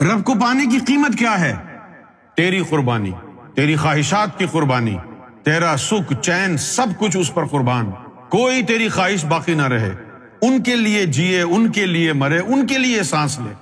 رب کو پانے کی قیمت کیا ہے؟ تیری قربانی، تیری خواہشات کی قربانی، تیرا سکھ، چین، سب کچھ اس پر قربان۔ کوئی تیری خواہش باقی نہ رہے۔ ان کے لیے جیے، ان کے لیے مرے، ان کے لیے سانس لے۔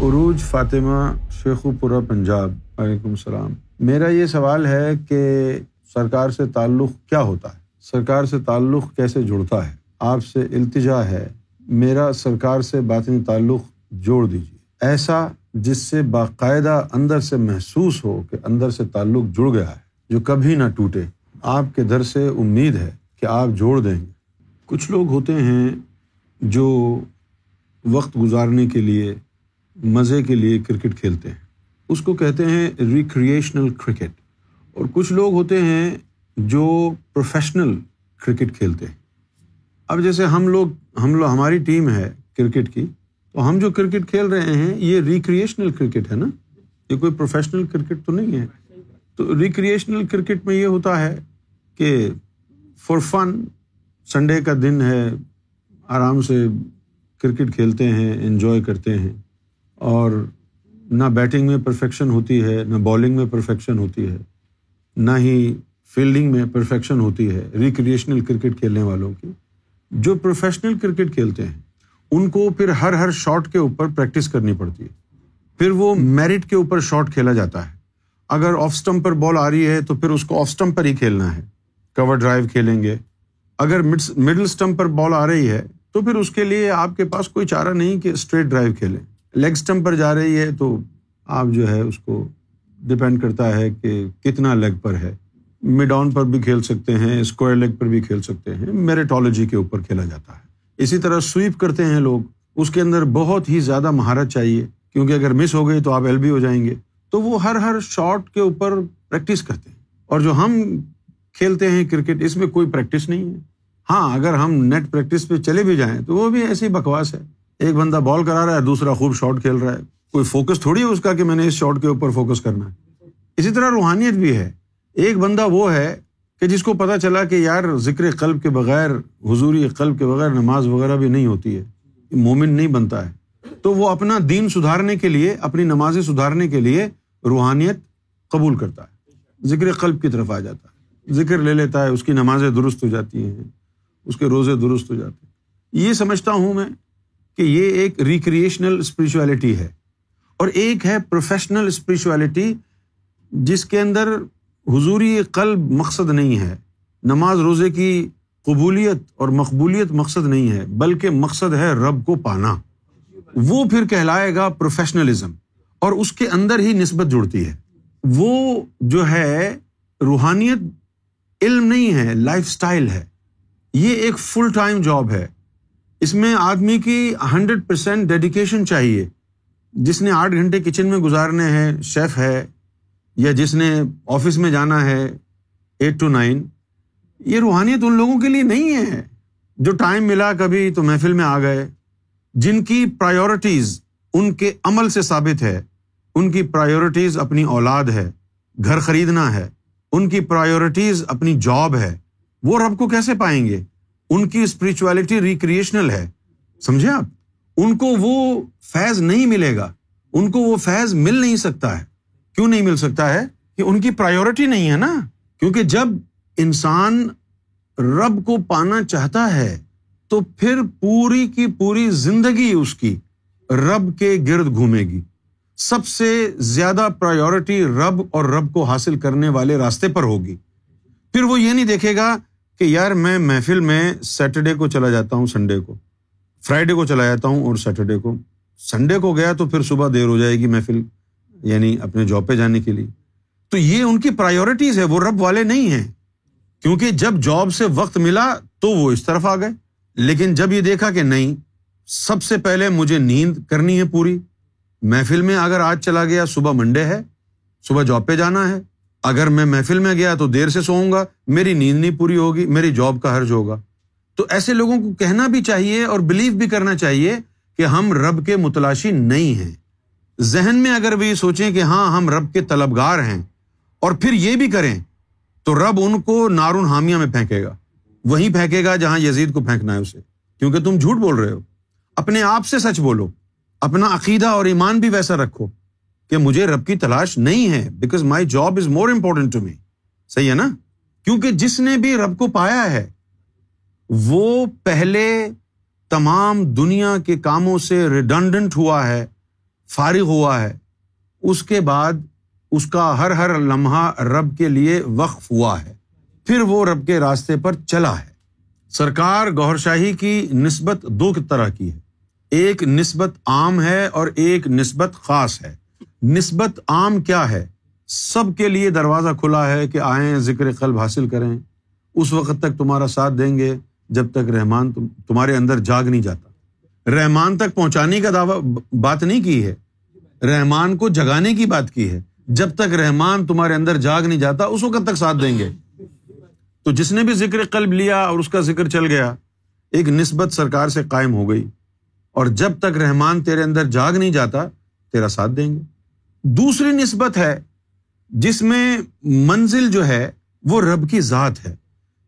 عروج، فاطمہ شیخو پورہ پنجاب۔ وعلیکم السلام۔ میرا یہ سوال ہے کہ سرکار سے تعلق کیا ہوتا ہے؟ سرکار سے تعلق کیسے جڑتا ہے؟ آپ سے التجا ہے، میرا سرکار سے باطنی تعلق جوڑ دیجیے ایسا جس سے باقاعدہ اندر سے محسوس ہو کہ اندر سے تعلق جڑ گیا ہے، جو کبھی نہ ٹوٹے۔ آپ کے در سے امید ہے کہ آپ جوڑ دیں گے۔ کچھ لوگ ہوتے ہیں جو وقت گزارنے کے لیے، مزے کے لیے کرکٹ کھیلتے ہیں۔ اس کو کہتے ہیں ریکریشنل کرکٹ۔ اور کچھ لوگ ہوتے ہیں جو پروفیشنل کرکٹ کھیلتے ہیں۔ اب جیسے ہم لوگ ہم لوگ، ہماری ٹیم ہے کرکٹ کی، تو ہم جو کرکٹ کھیل رہے ہیں، یہ ریکریشنل کرکٹ ہے نا؟ یہ کوئی پروفیشنل کرکٹ تو نہیں ہے۔ تو ریکریشنل کرکٹ میں یہ ہوتا ہے کہ فار فن سنڈے کا دن ہے، آرام سے کرکٹ کھیلتے ہیں انجوائے کرتے ہیں۔ اور نہ بیٹنگ میں پرفیکشن ہوتی ہے، نہ بالنگ میں پرفیکشن ہوتی ہے۔ نہ ہی فیلڈنگ میں پرفیکشن ہوتی ہے ریکریشنل کرکٹ کھیلنے والوں کی۔ جو پروفیشنل کرکٹ کھیلتے ہیں، ان کو پھر ہر ہر شاٹ کے اوپر پریکٹس کرنی پڑتی ہے۔ پھر وہ میرٹ کے اوپر شاٹ کھیلا جاتا ہے۔ اگر آف اسٹمپ پر بال آ رہی ہے، تو پھر اس کو آف اسٹمپ پر ہی کھیلنا ہے۔ کور ڈرائیو کھیلیں گے۔ اگر مڈل اسٹمپ پر بال آ رہی ہے، تو پھر اس کے لیے آپ کے پاس کوئی چارہ نہیں کہ اسٹریٹ ڈرائیو کھیلیں۔ لیگ اسٹمپ پر جا رہی ہے، تو آپ جو ہے اس کو ڈپینڈ کرتا ہے کہ کتنا لیگ پر ہے۔ مڈ آن پر بھی کھیل سکتے ہیں اسکوائر لیگ پر بھی کھیل سکتے ہیں۔ میریٹالوجی کے اوپر کھیلا جاتا ہے۔ اسی طرح سویپ کرتے ہیں لوگ۔ اس کے اندر بہت ہی زیادہ مہارت چاہیے۔ کیونکہ اگر مس ہو گئی تو آپ ایل بی ہو جائیں گے۔ تو وہ ہر ہر شاٹ کے اوپر پریکٹس کرتے ہیں۔ اور جو ہم کھیلتے ہیں کرکٹ، اس میں کوئی پریکٹس نہیں ہے۔ ہاں اگر ہم نیٹ پریکٹس پہ چلے بھی جائیں تو وہ بھی ایسی بکواس ہے۔ ایک بندہ بال کرا رہا ہے، دوسرا خوب شاٹ کھیل رہا ہے۔ کوئی فوکس تھوڑی ہے اس کا کہ میں نے اس شاٹ کے اوپر فوکس کرنا ہے؟ اسی طرح روحانیت بھی ہے۔ ایک بندہ وہ ہے کہ جس کو پتا چلا کہ یار ذکر قلب کے بغیر حضوری قلب کے بغیر نماز وغیرہ بھی نہیں ہوتی ہے مومن نہیں بنتا ہے۔ تو وہ اپنا دین سدھارنے کے لیے، اپنی نمازیں سدھارنے کے لیے روحانیت قبول کرتا ہے۔ ذکر قلب کی طرف آ جاتا ہے۔ ذکر لے لیتا ہے، اس کی نمازیں درست ہو جاتی ہیں، اس کے روزے درست ہو جاتے ہیں۔ یہ سمجھتا ہوں میں کہ یہ ایک ریکریشنل اسپرچویلٹی ہے۔ اور ایک ہے پروفیشنل اسپرچویلٹی جس کے اندر حضوری قلب مقصد نہیں ہے، نماز روزے کی قبولیت اور مقبولیت مقصد نہیں ہے، بلکہ مقصد ہے رب کو پانا۔ وہ پھر کہلائے گا پروفیشنلزم اور اس کے اندر ہی نسبت جڑتی ہے۔ وہ جو ہے، روحانیت علم نہیں ہے لائف اسٹائل ہے۔ یہ ایک فل ٹائم جاب ہے۔ اس میں آدمی کی ہنڈریڈ پرسینٹ ڈیڈیکیشن چاہیے۔ جس نے آٹھ گھنٹے کچن میں گزارنے ہیں، شیف ہے، یا جس نے آفس میں جانا ہے، ایٹ ٹو نائن، یہ روحانیت ان لوگوں کے لیے نہیں ہے۔ جو ٹائم ملا کبھی تو محفل میں آ گئے۔ جن کی پرائیورٹیز ان کے عمل سے ثابت ہے، ان کی پرائیورٹیز اپنی اولاد ہے، گھر خریدنا ہے، ان کی پرائیورٹیز اپنی جاب ہے۔ وہ رب کو کیسے پائیں گے؟ ان کی اسپرچویلٹی ریکریشنل ہے۔ سمجھے آپ؟ ان کو وہ فیض نہیں ملے گا۔ ان کو وہ فیض مل نہیں سکتا ہے۔ کیوں نہیں مل سکتا ہے؟ کہ ان کی پرائیورٹی نہیں ہے نا۔ کیونکہ جب انسان رب کو پانا چاہتا ہے، تو پھر پوری کی پوری زندگی اس کی رب کے گرد گھومے گی۔ سب سے زیادہ پرائیورٹی رب اور رب کو حاصل کرنے والے راستے پر ہوگی۔ پھر وہ یہ نہیں دیکھے گا کہ یار میں محفل میں سیٹرڈے کو چلا جاتا ہوں سنڈے کو۔ فرائیڈے کو چلا جاتا ہوں اور سیٹرڈے کو۔ سنڈے کو گیا تو پھر صبح دیر ہو جائے گی محفل یعنی اپنے جاب پہ جانے کے لیے۔ تو یہ ان کی پرائیورٹیز ہے، وہ رب والے نہیں ہیں۔ کیونکہ جب جاب سے وقت ملا تو وہ اس طرف آ گئے۔ لیکن جب یہ دیکھا کہ نہیں، سب سے پہلے مجھے نیند کرنی ہے پوری۔ محفل میں اگر آج چلا گیا، صبح منڈے ہے، صبح جاب پہ جانا ہے۔ اگر میں محفل میں گیا تو دیر سے سوؤں گا، میری نیند نہیں پوری ہوگی، میری جاب کا حرج ہوگا۔ تو ایسے لوگوں کو کہنا بھی چاہیے اور بلیو بھی کرنا چاہیے کہ ہم رب کے متلاشی نہیں ہیں۔ ذہن میں اگر بھی سوچیں کہ ہاں ہم رب کے طلبگار ہیں اور پھر یہ بھی کریں، تو رب ان کو نارون حامیہ میں پھینکے گا۔ وہیں پھینکے گا جہاں یزید کو پھینکنا ہے اسے۔ کیونکہ تم جھوٹ بول رہے ہو۔ اپنے آپ سے سچ بولو۔ اپنا عقیدہ اور ایمان بھی ویسا رکھو کہ مجھے رب کی تلاش نہیں ہے because my job is more important to me صحیح ہے نا؟ کیونکہ جس نے بھی رب کو پایا ہے وہ پہلے تمام دنیا کے کاموں سے ریڈنڈنٹ ہوا ہے، فارغ ہوا ہے۔ اس کے بعد اس کا ہر ہر لمحہ رب کے لیے وقف ہوا ہے۔ پھر وہ رب کے راستے پر چلا ہے۔ سرکار گور شاہی کی نسبت دو طرح کی ہے۔ ایک نسبت عام ہے اور ایک نسبت خاص ہے۔ نسبت عام کیا ہے؟ سب کے لیے دروازہ کھلا ہے کہ آئیں، ذکر قلب حاصل کریں۔ اس وقت تک تمہارا ساتھ دیں گے۔ جب تک رحمان تمہارے اندر جاگ نہیں جاتا۔ رحمان تک پہنچانے کا دعوی بات نہیں کی ہے۔ رحمان کو جگانے کی بات کی ہے۔ جب تک رحمان تمہارے اندر جاگ نہیں جاتا، اس وقت تک ساتھ دیں گے۔ تو جس نے بھی ذکر قلب لیا اور اس کا ذکر چل گیا، ایک نسبت سرکار سے قائم ہو گئی۔ اور جب تک رحمان تیرے اندر جاگ نہیں جاتا، تیرا ساتھ دیں گے۔ دوسری نسبت ہے، جس میں منزل جو ہے، وہ رب کی ذات ہے۔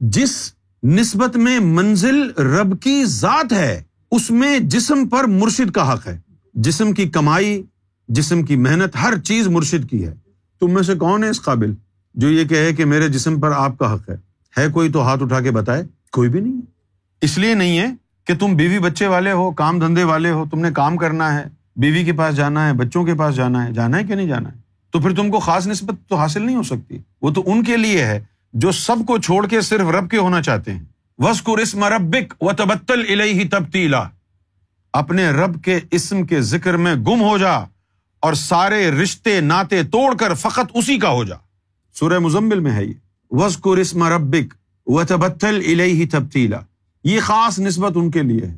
جس نسبت میں منزل رب کی ذات ہے، اس میں جسم پر مرشد کا حق ہے۔ جسم کی کمائی، جسم کی محنت، ہر چیز مرشد کی ہے۔ تم میں سے کون ہے اس قابل جو یہ کہے کہ میرے جسم پر آپ کا حق ہے؟ ہے کوئی تو ہاتھ اٹھا کے بتائے؟ کوئی بھی نہیں۔ اس لیے نہیں ہے کہ تم بیوی بچے والے ہو، کام دھندے والے ہو، تم نے کام کرنا ہے، بیوی کے پاس جانا ہے، بچوں کے پاس جانا ہے جانا ہے کہ نہیں جانا ہے؟ تو پھر تم کو خاص نسبت تو حاصل نہیں ہو سکتی۔ وہ تو ان کے لیے ہے۔ جو سب کو چھوڑ کے صرف رب کے ہونا چاہتے ہیں۔ وسکر اسم ربک و تبتل الہی تبتیلا۔ اپنے رب کے اسم کے ذکر میں گم ہو جا اور سارے رشتے ناطے توڑ کر فقط اسی کا ہو جا۔ سورہ مزمل میں ہے یہ۔ وسکر اسم ربک و تبتل الہی تبتیلا۔ یہ خاص نسبت ان کے لیے ہے۔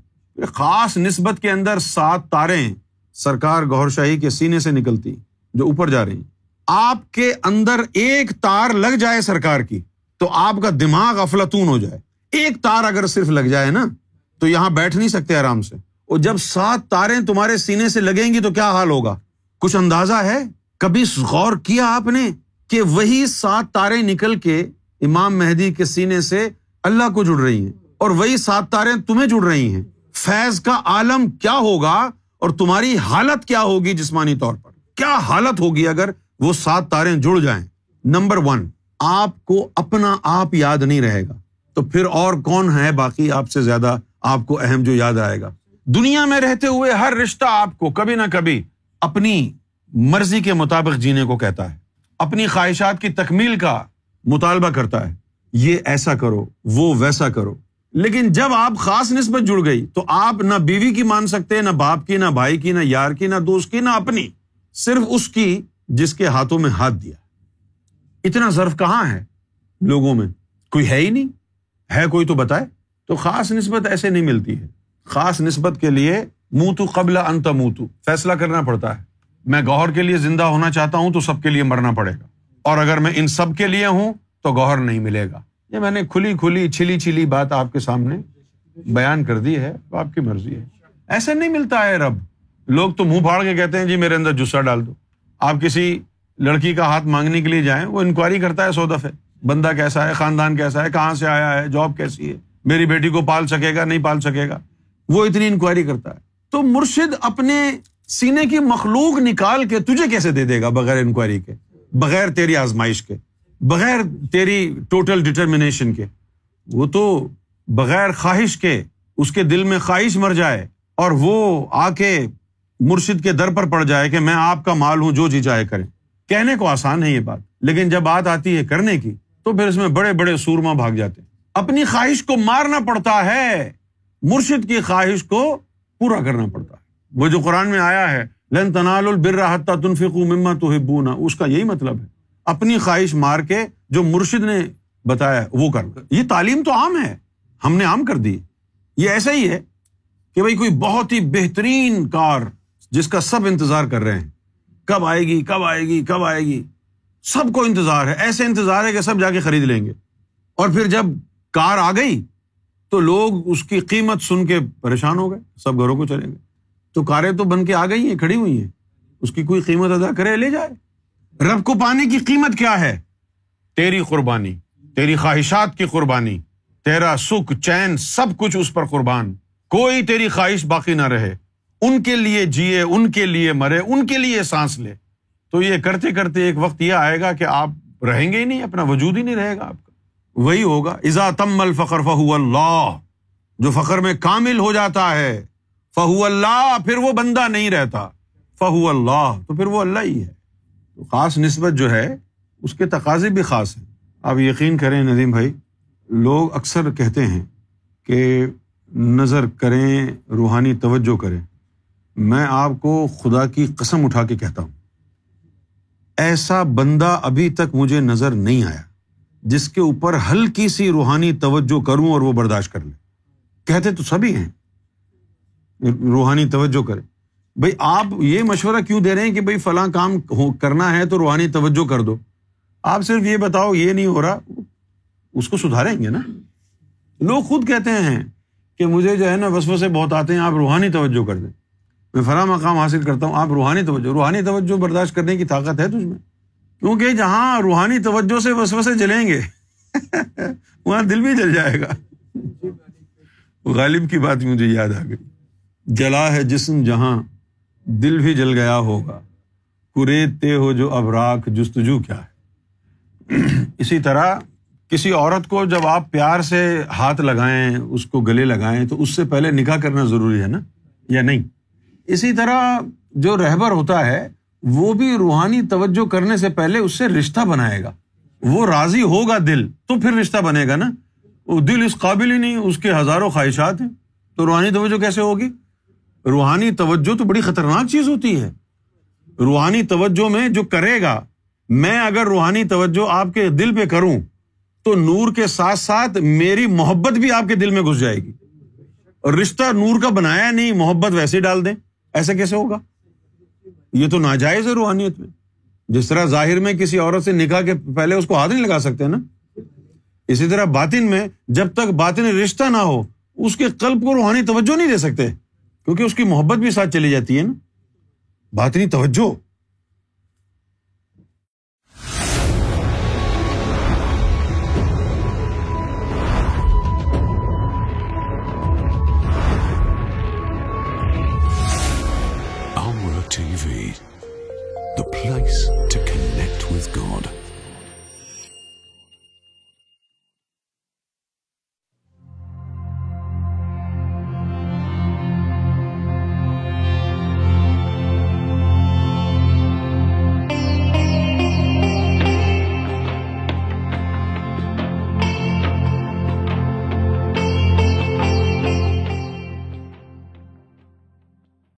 خاص نسبت کے اندر سات تارے سرکار گور شاہی کے سینے سے نکلتی جو اوپر جا رہی آپ کے اندر ایک تار لگ جائے سرکار کی، تو آپ کا دماغ افلاطون ہو جائے۔ ایک تار اگر صرف لگ جائے نا، تو یہاں بیٹھ نہیں سکتے آرام سے۔ اور جب سات تاریں تمہارے سینے سے لگیں گی تو کیا حال ہوگا؟ کچھ اندازہ ہے؟ کبھی غور کیا آپ نے کہ وہی سات تاریں نکل کے امام مہدی کے سینے سے اللہ کو جڑ رہی ہیں اور وہی سات تاریں تمہیں جڑ رہی ہیں؟ فیض کا عالم کیا ہوگا اور تمہاری حالت کیا ہوگی جسمانی طور پر؟ کیا حالت ہوگی اگر وہ سات تاریں جڑ جائیں۔ نمبر ون، آپ کو اپنا آپ یاد نہیں رہے گا۔ تو پھر اور کون ہے باقی؟ آپ سے زیادہ آپ کو اہم جو یاد آئے گا۔ دنیا میں رہتے ہوئے ہر رشتہ آپ کو کبھی نہ کبھی اپنی مرضی کے مطابق جینے کو کہتا ہے۔ اپنی خواہشات کی تکمیل کا مطالبہ کرتا ہے۔ یہ ایسا کرو، وہ ویسا کرو۔ لیکن جب آپ خاص نسبت جڑ گئی تو آپ نہ بیوی کی مان سکتے، نہ باپ کی، نہ بھائی کی، نہ یار کی، نہ دوست کی، نہ اپنی۔ صرف اس کی جس کے ہاتھوں میں ہاتھ دیا۔ اتنا ضرف کہاں ہے؟ لوگوں میں۔ کوئی ہے ہی نہیں۔ ہے کوئی تو بتائے۔ تو خاص نسبت ایسے نہیں ملتی ہے۔ خاص نسبت کے لیے منہ تو قبل انت منہ فیصلہ کرنا پڑتا ہے۔ میں گوہر کے لیے زندہ ہونا چاہتا ہوں تو سب کے لیے مرنا پڑے گا۔ اور اگر میں ان سب کے لیے ہوں تو گوہر نہیں ملے گا۔ یہ میں نے کھلی کھلی چھلی چھلی بات آپ کے سامنے بیان کر دی ہے۔ آپ کی مرضی ہے۔ ایسے نہیں ملتا ہے رب۔ لوگ تو منہ پھاڑ کے کہتے ہیں جی میرے اندر جسا ڈال دو۔ آپ کسی لڑکی کا ہاتھ مانگنے کے لیے جائیں، وہ انکوائری کرتا ہے سو دفعہ۔ بندہ کیسا ہے، خاندان کیسا ہے، کہاں سے آیا ہے، جاب کیسی ہے، میری بیٹی کو پال سکے گا، نہیں پال سکے گا۔ وہ اتنی انکوائری کرتا ہے۔ تو مرشد اپنے سینے کی مخلوق نکال کے تجھے کیسے دے دے گا بغیر انکوائری کے؟ بغیر تیری آزمائش کے، بغیر تیری ٹوٹل ڈٹرمنیشن کے۔ وہ تو بغیر خواہش کے، اس کے دل میں خواہش مر جائے اور وہ آ کے مرشد کے در پر پڑ جائے کہ میں آپ کا مال ہوں، جو جی چاہے کریں کہنے کو آسان ہے یہ بات، لیکن جب بات آتی ہے کرنے کی، تو پھر اس میں بڑے بڑے سورما بھاگ جاتے ہیں۔ اپنی خواہش کو مارنا پڑتا ہے، مرشد کی خواہش کو پورا کرنا پڑتا ہے۔ وہ جو قرآن میں آیا ہے، لن تنال البر تنفقو مما تو اس کا یہی مطلب ہے۔ اپنی خواہش مار کے جو مرشد نے بتایا وہ کر۔ یہ تعلیم تو عام ہے، ہم نے عام کر دی۔ یہ ایسا ہی ہے کہ بھائی کوئی بہت ہی بہترین کار جس کا سب انتظار کر رہے ہیں۔ کب آئے گی، کب آئے گی، کب آئے گی۔ سب کو انتظار ہے۔ ایسے انتظار ہے کہ سب جا کے خرید لیں گے۔ اور پھر جب کار آ گئی تو لوگ اس کی قیمت سن کے پریشان ہو گئے۔ سب گھروں کو چلیں گے تو کاریں تو بن کے آ گئی ہیں، کھڑی ہوئی ہیں۔ اس کی کوئی قیمت ادا کرے، لے جائے۔ رب کو پانے کی قیمت کیا ہے؟ تیری قربانی، تیری خواہشات کی قربانی، تیرا سکھ، چین، سب کچھ اس پر قربان۔ کوئی تیری خواہش باقی نہ رہے۔ ان کے لیے جیے، ان کے لیے مرے، ان کے لیے سانس لے۔ تو یہ کرتے کرتے ایک وقت یہ آئے گا کہ آپ رہیں گے ہی نہیں، اپنا وجود ہی نہیں رہے گا آپ کا۔ وہی ہوگا ازا تم الفقر فہو اللہ، جو فخر میں کامل ہو جاتا ہے، فہو اللہ، پھر وہ بندہ نہیں رہتا۔ فہو اللہ، تو پھر وہ اللہ ہی ہے۔ تو خاص نسبت جو ہے، اس کے تقاضے بھی خاص ہیں۔ آپ یقین کریں ندیم بھائی، لوگ اکثر کہتے ہیں کہ نظر کریں، روحانی توجہ کریں۔ میں آپ کو خدا کی قسم اٹھا کے کہتا ہوں۔ ایسا بندہ ابھی تک مجھے نظر نہیں آیا جس کے اوپر ہلکی سی روحانی توجہ کروں اور وہ برداشت کر لے۔ کہتے تو سبھی ہیں۔ روحانی توجہ کرے۔ بھائی آپ یہ مشورہ کیوں دے رہے ہیں کہ بھائی فلاں کام کرنا ہے تو روحانی توجہ کر دو۔ آپ صرف یہ بتاؤ یہ نہیں ہو رہا، اس کو سدھاریں گے نا۔ لوگ خود کہتے ہیں کہ مجھے جو ہے نا وسو سے بہت آتے ہیں، آپ روحانی توجہ کر دیں۔ میں فلاں مقام حاصل کرتا ہوں، آپ روحانی توجہ روحانی توجہ برداشت کرنے کی طاقت ہے تجھ میں۔ کیونکہ جہاں روحانی توجہ سے وسو سے جلیں گے، وہاں دل بھی جل جائے گا۔ غالب کی بات مجھے یاد آ گئی۔ جلا ہے جسم جہاں، دل بھی جل گیا ہوگا۔ کریتے ہو جو ابراک جستجو کیا ہے۔ اسی طرح کسی عورت کو جب آپ پیار سے ہاتھ لگائیں، اس کو گلے لگائیں، تو اس سے پہلے نکاح کرنا ضروری ہے نا؟ یا نہیں؟ اسی طرح جو رہبر ہوتا ہے، وہ بھی روحانی توجہ کرنے سے پہلے اس سے رشتہ بنائے گا۔ وہ راضی ہوگا دل، تو پھر رشتہ بنے گا نا۔ وہ دل اس قابل ہی نہیں، اس کے ہزاروں خواہشات ہیں۔ تو روحانی توجہ کیسے ہوگی؟ روحانی توجہ تو بڑی خطرناک چیز ہوتی ہے۔ روحانی توجہ میں جو کرے گا، میں اگر روحانی توجہ آپ کے دل پہ کروں، تو نور کے ساتھ ساتھ میری محبت بھی آپ کے دل میں گھس جائے گی۔ اور رشتہ نور کا بنایا نہیں، محبت ویسے ڈال دیں۔ ایسا کیسے ہوگا؟ یہ تو ناجائز ہے روحانیت میں۔ جس طرح ظاہر میں کسی عورت سے نکاح کے پہلے اس کو ہاتھ نہیں لگا سکتے نا۔ اسی طرح باطن میں جب تک باطن رشتہ نہ ہو، اس کے قلب کو روحانی توجہ نہیں دے سکتے، کیونکہ اس کی محبت بھی ساتھ چلی جاتی ہے نا۔ باطنی توجہ۔